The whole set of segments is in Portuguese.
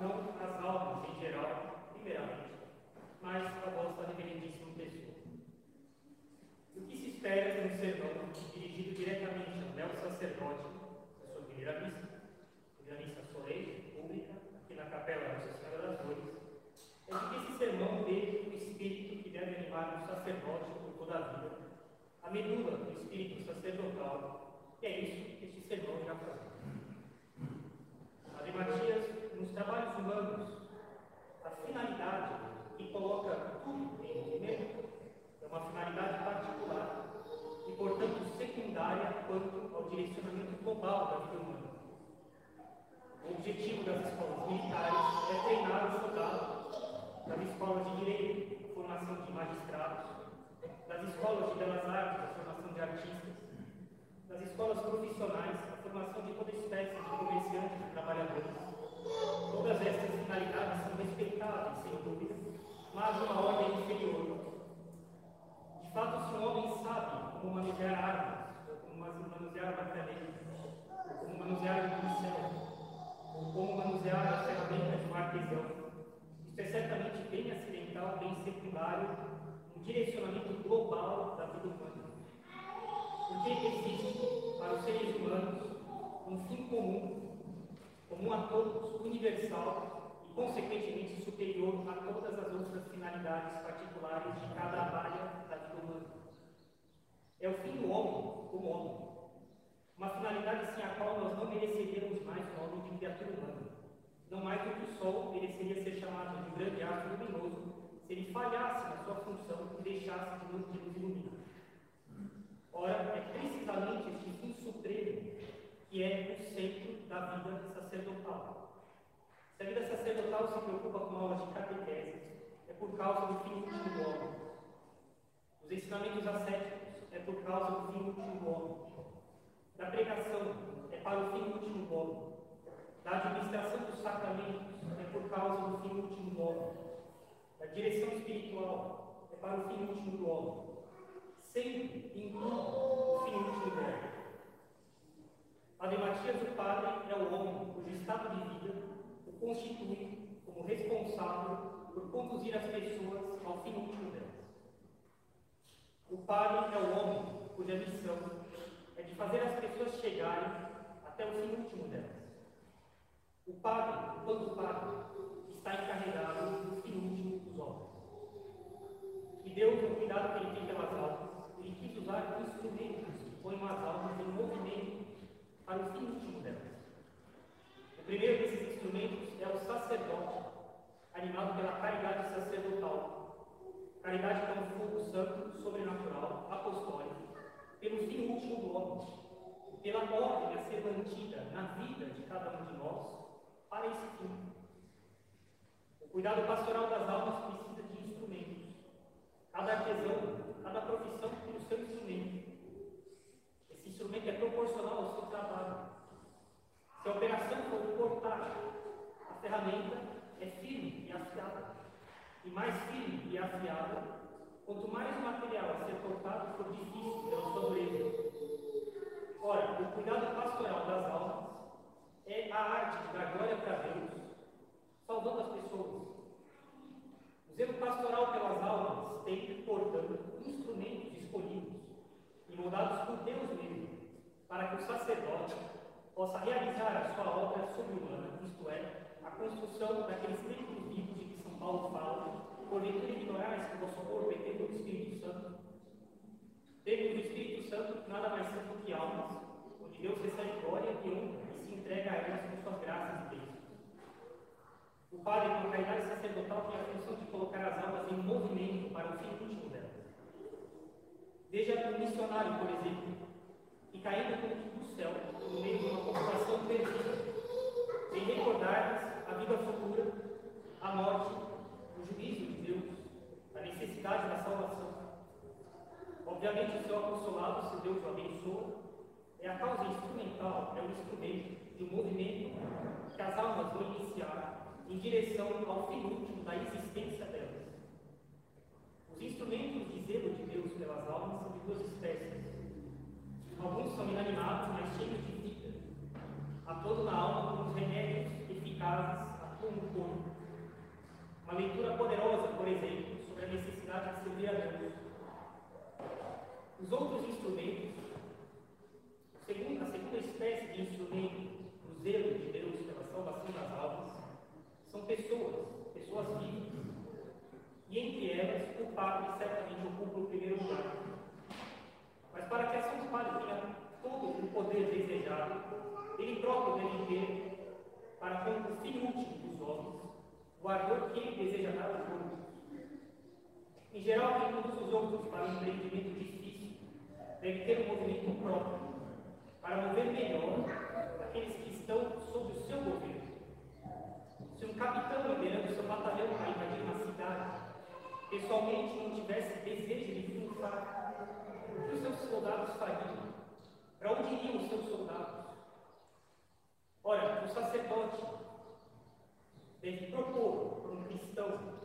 não às almas em geral, primeiramente, mas a vossa reverendíssima pessoa. O que se espera de um sermão dirigido diretamente ao neo sacerdote da sua primeira missa, primeira missa solene, pública, aqui na capela Nossa Senhora das Dores, é de que esse sermão dê o espírito que deve animar o sacerdote por toda a vida, a medula do espírito sacerdotal, e é isso que este sermão irá fazer. Ave Matias, nos trabalhos humanos, a finalidade que coloca tudo em movimento é uma finalidade particular e, portanto, secundária quanto ao direcionamento global da vida humana. O objetivo das escolas militares é treinar o soldado, das escolas de direito, formação de magistrados, das escolas de belas artes, a formação de artistas, das escolas profissionais, a formação de toda espécie de comerciantes e trabalhadores. Todas estas finalidades são respeitáveis, sem dúvida, mas uma ordem inferior. De fato, se um homem sabe como manusear armas, como manusear bateria, como manusear um pincel, ou como manusear a ferramenta de um artesão, isso é certamente bem acidental, bem secundário, um direcionamento global da vida humana. Porque existe, para os seres humanos, um fim comum, comum a todos, universal e, consequentemente, superior a todas as outras finalidades particulares de cada área da vida humana. É o fim do homem como homem. Uma finalidade sem a qual nós não mereceríamos mais o nome de criatura humana. Não mais do que o Sol mereceria ser chamado de grande astro luminoso se ele falhasse na sua função e deixasse de nos iluminar. Ora, é precisamente este fim supremo que é o centro da vida sacerdotal. Se a vida sacerdotal se preocupa com aulas de catequese, é por causa do fim último do homem. Os ensinamentos ascéticos é por causa do fim último do homem. Da pregação é para o fim último do homem. Da administração dos sacramentos é por causa do fim último do homem. Da direção espiritual é para o fim último do homem sempre inclui o fim último dela. Ave Matias, o Padre, é o homem cujo estado de vida o constitui como responsável por conduzir as pessoas ao fim último delas. O Padre é o homem cuja missão é de fazer as pessoas chegarem até o fim último delas. O Padre, enquanto Padre, está encarregado do fim último dos homens. E Deus, no cuidado que ele tem pelas almas, ele quis usar instrumentos que põem as almas em movimento para o fim último delas. O primeiro desses instrumentos é o sacerdote, animado pela caridade sacerdotal. Caridade que é um fogo santo, sobrenatural, apostólico, pelo fim último do homem, pela ordem a ser mantida na vida de cada um de nós para esse fim. O cuidado pastoral das almas precisa de instrumentos. Cada artesão cada profissão tem o seu instrumento. Esse instrumento é proporcional ao seu. Se a operação for cortar, a ferramenta é firme e afiada. E mais firme e afiada, quanto mais o material a ser cortado for difícil sua dureza. Ora, o cuidado pastoral das almas é a arte dar glória para Deus, salvando as pessoas. O zelo pastoral pelas almas tem, portanto, instrumentos escolhidos e moldados por Deus mesmo, para que o sacerdote possa realizar a sua obra sobre-humana, isto é, a construção daqueles templos vivos de que São Paulo fala, porventura ignorais que o vosso corpo é templo do Espírito Santo. Templo do Espírito Santo nada mais são do que almas, onde Deus recebe glória e honra e se entrega a elas com suas graças e bênçãos. O padre, a caridade sacerdotal, tem a função de colocar as almas em movimento para o fim último delas. Veja um missionário, por exemplo, caindo do céu, no meio de uma população perdida, vem recordar a vida futura, a morte, o juízo de Deus, a necessidade da salvação. Obviamente, o seu apostolado, se Deus o abençoa, é a causa instrumental, é o instrumento de um movimento que as almas vão iniciar em direção ao fim último da existência delas. Os instrumentos de zelo de Deus pelas almas são de duas espécies. Alguns são inanimados, mas cheios de vida. Há todo na alma casas atuam no corpo. Uma leitura poderosa, por exemplo, sobre a necessidade de servir a Deus. Os outros instrumentos, a segunda espécie de instrumento no zelo de Deus pela salvação das almas, são pessoas, pessoas vivas. E entre elas, o Padre certamente ocupa o primeiro lugar. Mas para que a ação do Padre tenha todo o poder ele próprio deve ter, para com o fim último dos homens, o ardor que ele deseja dar aos outros. Em geral, quem conduz os outros para um empreendimento difícil deve ter um movimento próprio, para mover melhor aqueles que estão sob o seu governo. Se um capitão liderando seu batalhão para invadir uma cidade, pessoalmente não tivesse desejo de triunfar, o que os seus soldados fariam? Para onde iriam os seus soldados? Ora, o sacerdote deve propor para um cristão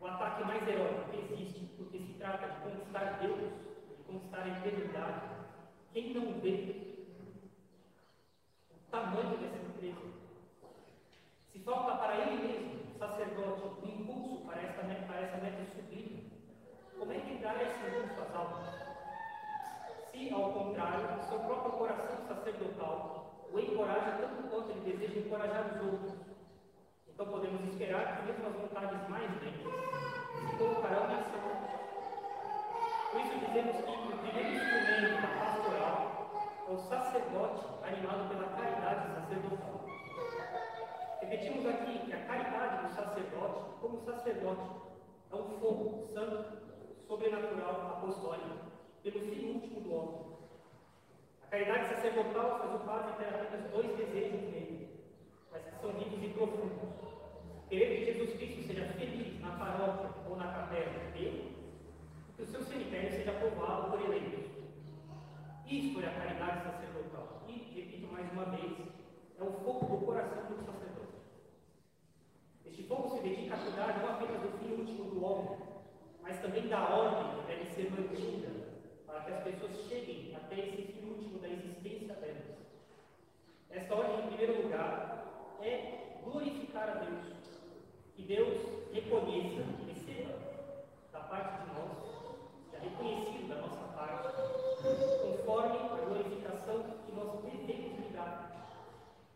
o ataque mais heróico que existe, porque se trata de conquistar Deus, de conquistar a eternidade. Quem não vê o tamanho dessa empresa? Se falta para ele mesmo, sacerdote, um impulso para essa meta, sublime, como é que dá esse impulso às almas? Se, ao contrário, seu próprio coração sacerdotal o encoraja tanto quanto ele deseja encorajar os outros, então podemos esperar que mesmo as vontades mais lentas se colocarão ação. Por isso dizemos que o primeiro instrumento da pastoral é o sacerdote animado pela caridade sacerdotal. Repetimos aqui que a caridade do sacerdote, como sacerdote, é um fogo santo, sobrenatural, apostólico, pelo fim último do homem. A caridade sacerdotal faz o padre ter apenas dois desejos nele, mas que são vivos e profundos. Querer que Jesus Cristo seja feliz na paróquia ou na capela dele, e que o seu cemitério seja povoado por eleitos. Isto é a caridade sacerdotal. E, repito mais uma vez, é o fogo do coração do sacerdote. Este fogo se dedica a cuidar não apenas do fim último do homem, mas também da ordem que deve ser mantida, para que as pessoas cheguem até esse fim último da existência delas. Esta ordem, em primeiro lugar, é glorificar a Deus. Que Deus reconheça, receba da parte de nós, seja reconhecido da nossa parte, conforme a glorificação que nós devemos lhe dar.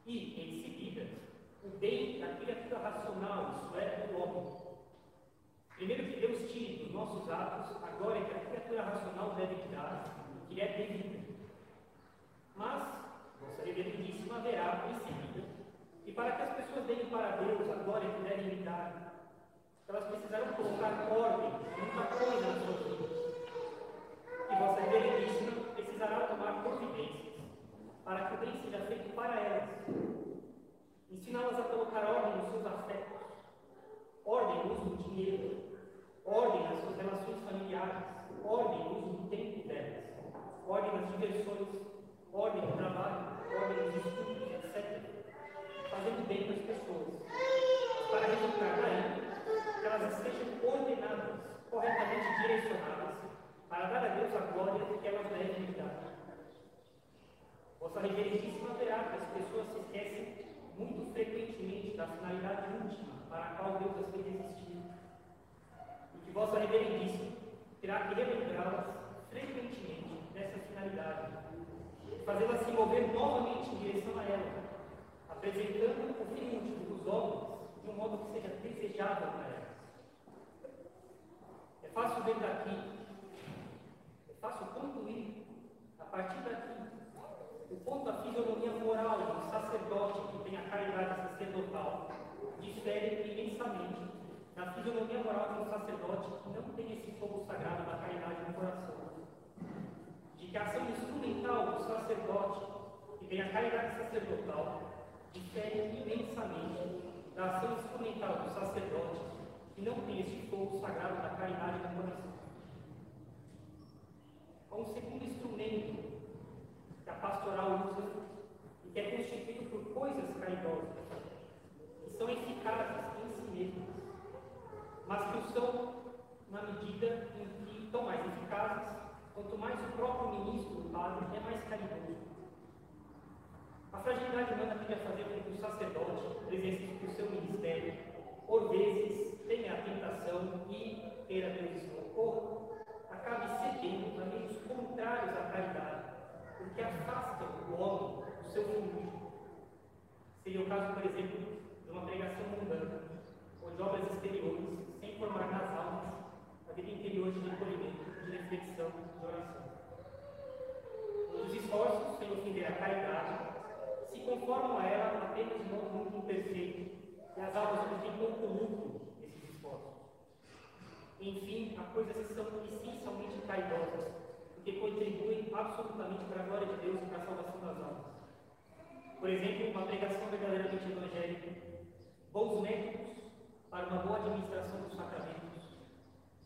E, em seguida, o bem da criatura racional, isso é, do homem. Primeiro que Deus tire dos nossos atos a glória que a criatura racional deve dar, que é devida. Mas, Vossa Reverendíssima haverá seguida, para que as pessoas deem para Deus a glória que devem lhe dar, elas precisarão colocar ordem em muita coisa nas suas vidas. E Vossa Reverendíssima precisará tomar providências para que o bem seja feito para elas ensiná-las a colocar ordem nos seus afetos, ordem no uso do dinheiro, ordem nas suas relações familiares, ordem no uso do tempo delas, ordem nas diversões, ordem no trabalho, ordem nos estudos, etc. Fazendo bem para as pessoas, para resultar daí que elas estejam ordenadas, corretamente direcionadas, para dar a Deus a glória que elas devem dar. Vossa Reverendíssima verá que as pessoas se esquecem muito frequentemente da finalidade última para a qual Deus as fez existir. E que Vossa Reverendíssima terá que relembrá-las frequentemente dessa finalidade, fazê-las se mover novamente em direção a ela, apresentando o fim último dos homens de um modo que seja desejável para elas. Fácil ver daqui, é fácil concluir a partir daqui o ponto da fisionomia moral do sacerdote que tem a caridade sacerdotal difere imensamente da fisionomia moral de um sacerdote que não tem esse fogo sagrado da caridade no coração. De que a ação instrumental do sacerdote que tem a caridade sacerdotal difere imensamente da ação instrumental do sacerdote que não tem esse fogo sagrado da caridade no coração. Um segundo instrumento que a pastoral usa e que é constituído por coisas caridosas, que são eficazes em si mesmas, mas que o são na medida em que estão mais eficazes, quanto mais o próprio ministro, o padre, é mais caridoso. A fragilidade humana a fazer com que o sacerdote, exercício do seu ministério, por vezes tenha a tentação e, queira Deus isso ocorra, acabe cedendo a meios contrários à caridade, porque afastam o homem do seu fim Seria o caso, por exemplo, de uma pregação mundana, ou de obras exteriores, sem formar nas almas a vida interior de recolhimento, de reflexão, de oração. Os esforços, sem ofender a caridade, se conformam a ela apenas de modo muito imperfeito, e as almas têm pouco lucro. Enfim, há coisas que são essencialmente caridosas, porque contribuem absolutamente para a glória de Deus e para a salvação das almas. Por exemplo, uma pregação verdadeiramente evangélica, bons métodos para uma boa administração dos sacramentos,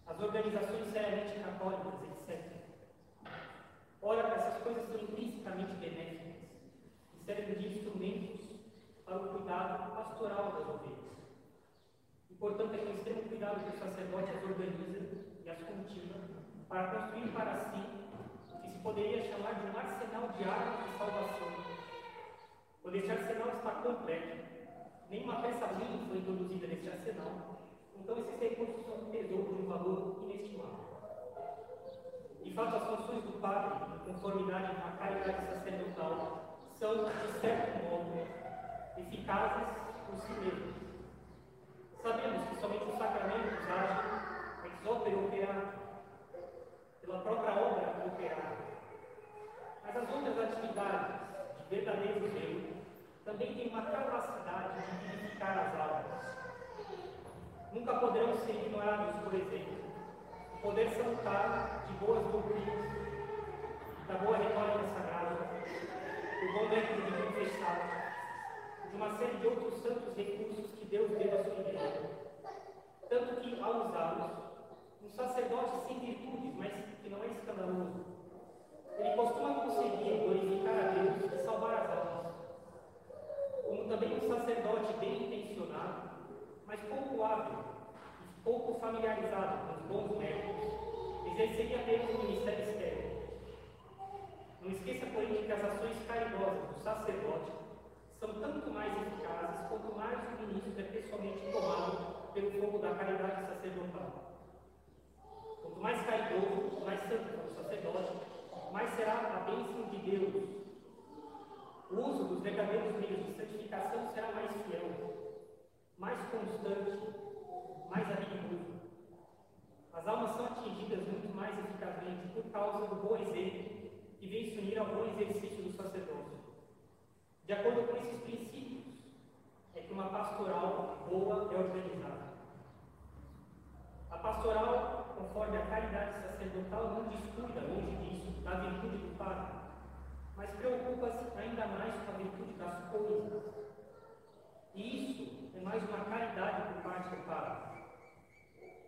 as organizações seriamente católicas, etc. Ora, essas coisas são intrinsecamente benéficas e servem de instrumentos para o cuidado pastoral das ovelhas. E, portanto, é com extremo cuidado que o sacerdote as organiza e as cultiva para construir para si o que se poderia chamar de um arsenal de armas de salvação quando este arsenal está completo, nenhuma peça ruim foi introduzida neste arsenal, então esses recursos são um tesouro de um valor inestimável. De fato, as funções do padre, conformidade com a caridade sacerdotal, são, de certo modo, eficazes por si mesmos. Sabemos que somente os sacramentos agem ex opere operare, pela própria obra operada. Mas as outras atividades de verdadeiro Deus também tem uma capacidade de vivificar as almas. Nunca poderão ser ignorados, por exemplo, o poder salutar de boas doutrinas, da boa retórica sagrada, do bom método de confessar, de uma série de outros santos recursos que Deus deu à sua igreja. Tanto que, ao usá-los, um sacerdote sem virtudes, mas que não é escandaloso, ele costuma conseguir glorificar a Deus e salvar as almas como também um sacerdote bem intencionado, mas pouco hábil e pouco familiarizado com os bons métodos, exerceria apenas o ministério externo. Não esqueça, porém, que as ações caridosas do sacerdote tanto mais eficazes quanto mais o ministro é pessoalmente tomado pelo fogo da caridade sacerdotal. Quanto mais caridoso, mais santo for o sacerdote, mais será a bênção de Deus o uso dos verdadeiros meios de santificação será mais fiel, mais constante, mais habilidoso. As almas são atingidas muito mais eficazmente por causa do bom exemplo que vem se unir ao bom exercício. De acordo com esses princípios, é que uma pastoral boa é organizada. A pastoral, conforme a caridade sacerdotal, não descuida, longe disso, da virtude do padre mas preocupa-se ainda mais com a virtude das coisas. E isso é mais uma caridade por parte do Pai.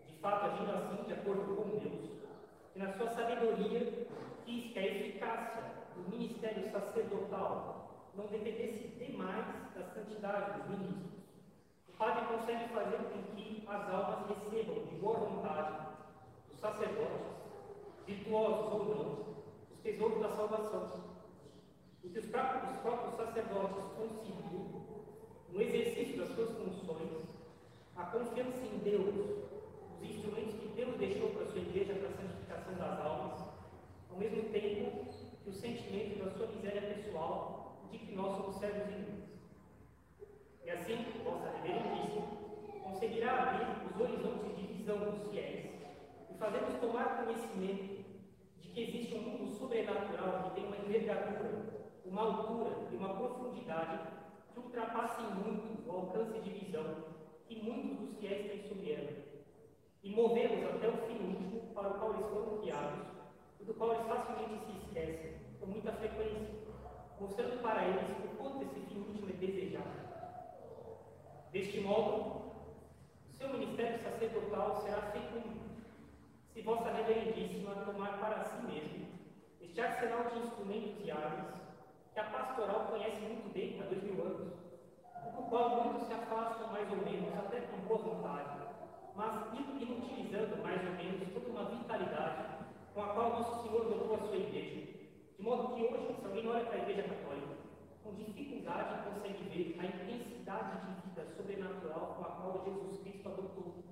De fato, agindo assim, de acordo com Deus, que na sua sabedoria quis que a eficácia do ministério sacerdotal não dependesse demais da santidade dos ministros. O Padre consegue fazer com que as almas recebam de boa vontade dos sacerdotes, virtuosos ou não, os tesouros da salvação o que os próprios, os próprios sacerdotes conseguiram, no exercício das suas funções, a confiança em Deus, os instrumentos que Deus deixou para a sua igreja para a santificação das almas, ao mesmo tempo que o sentimento da sua miséria pessoal de que nós somos servos inúteis. E assim, vossa reverendíssima conseguirá abrir os horizontes de visão dos fiéis e fazer-nos tomar conhecimento de que existe um mundo sobrenatural que tem uma envergadura uma altura e uma profundidade que ultrapassem muito o alcance de visão que muitos dos fiéis têm sobre ela, e movê-los até o fim último para o qual eles foram criados, e do qual eles facilmente se esquecem, com muita frequência, mostrando para eles o quanto esse fim último é desejado. Deste modo, o seu ministério sacerdotal será fecundo, se Vossa Reverendíssima tomar para si mesmo este arsenal de instrumentos e armas que a pastoral conhece muito bem há dois mil anos, do qual muitos se afastam mais ou menos, até com boa vontade, mas inutilizando mais ou menos toda uma vitalidade com a qual Nosso Senhor dotou a sua igreja, de modo que hoje, se alguém olha para a igreja católica, com dificuldade consegue ver a intensidade de vida sobrenatural com a qual Jesus Cristo adotou.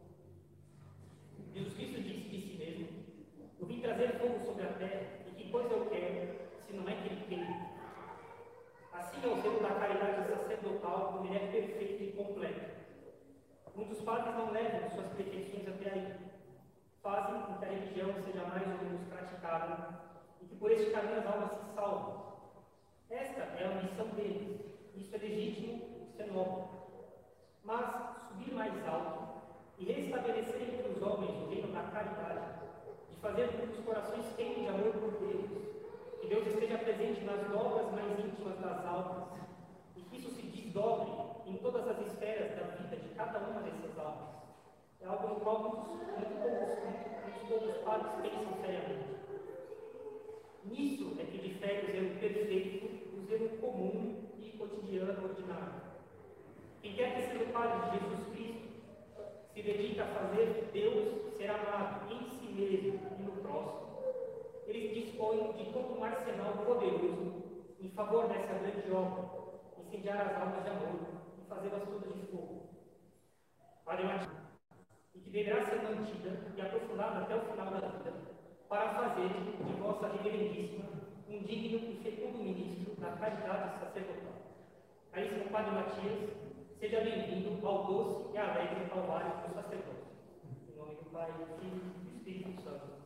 Jesus Cristo disse de si mesmo: Eu vim trazer fogo sobre a terra, e que coisa eu quero, se não é que ele queime? Assim é o zelo da caridade sacerdotal, como ele é perfeito e completo. Muitos padres não levam suas perfeições até aí. Fazem com que a religião seja mais ou menos praticada e por este caminho as almas se salvem. Esta é a missão deles. Isso é legítimo, isso é nobre. Mas subir mais alto e restabelecer entre os homens o reino da caridade, de fazer com que os corações queimem de amor por Deus, que Deus esteja presente nas dobras mais íntimas das almas, e que isso se desdobre em todas as esferas da vida de cada uma dessas almas. É algo no qual muitos, muito poucos, muitos poucos padres pensam seriamente. Nisso é que difere o zelo perfeito do zelo comum e cotidiano ordinário. Quem quer que seja o Padre de Jesus Cristo se dedica a fazer Deus ser amado em si mesmo e no próximo. Eles dispõem de todo um arsenal poderoso em favor dessa grande obra, incendiar as almas de amor e fazê-las todas de fogo. Padre Matias, e que deverá ser mantida e aprofundada até o final da vida, para fazer de vossa reverendíssima um digno e fecundo ministro da caridade sacerdotal. Caríssimo Padre Matias, seja bem-vindo ao doce e alegre Calvário do sacerdócio. Em nome do Pai, do Filho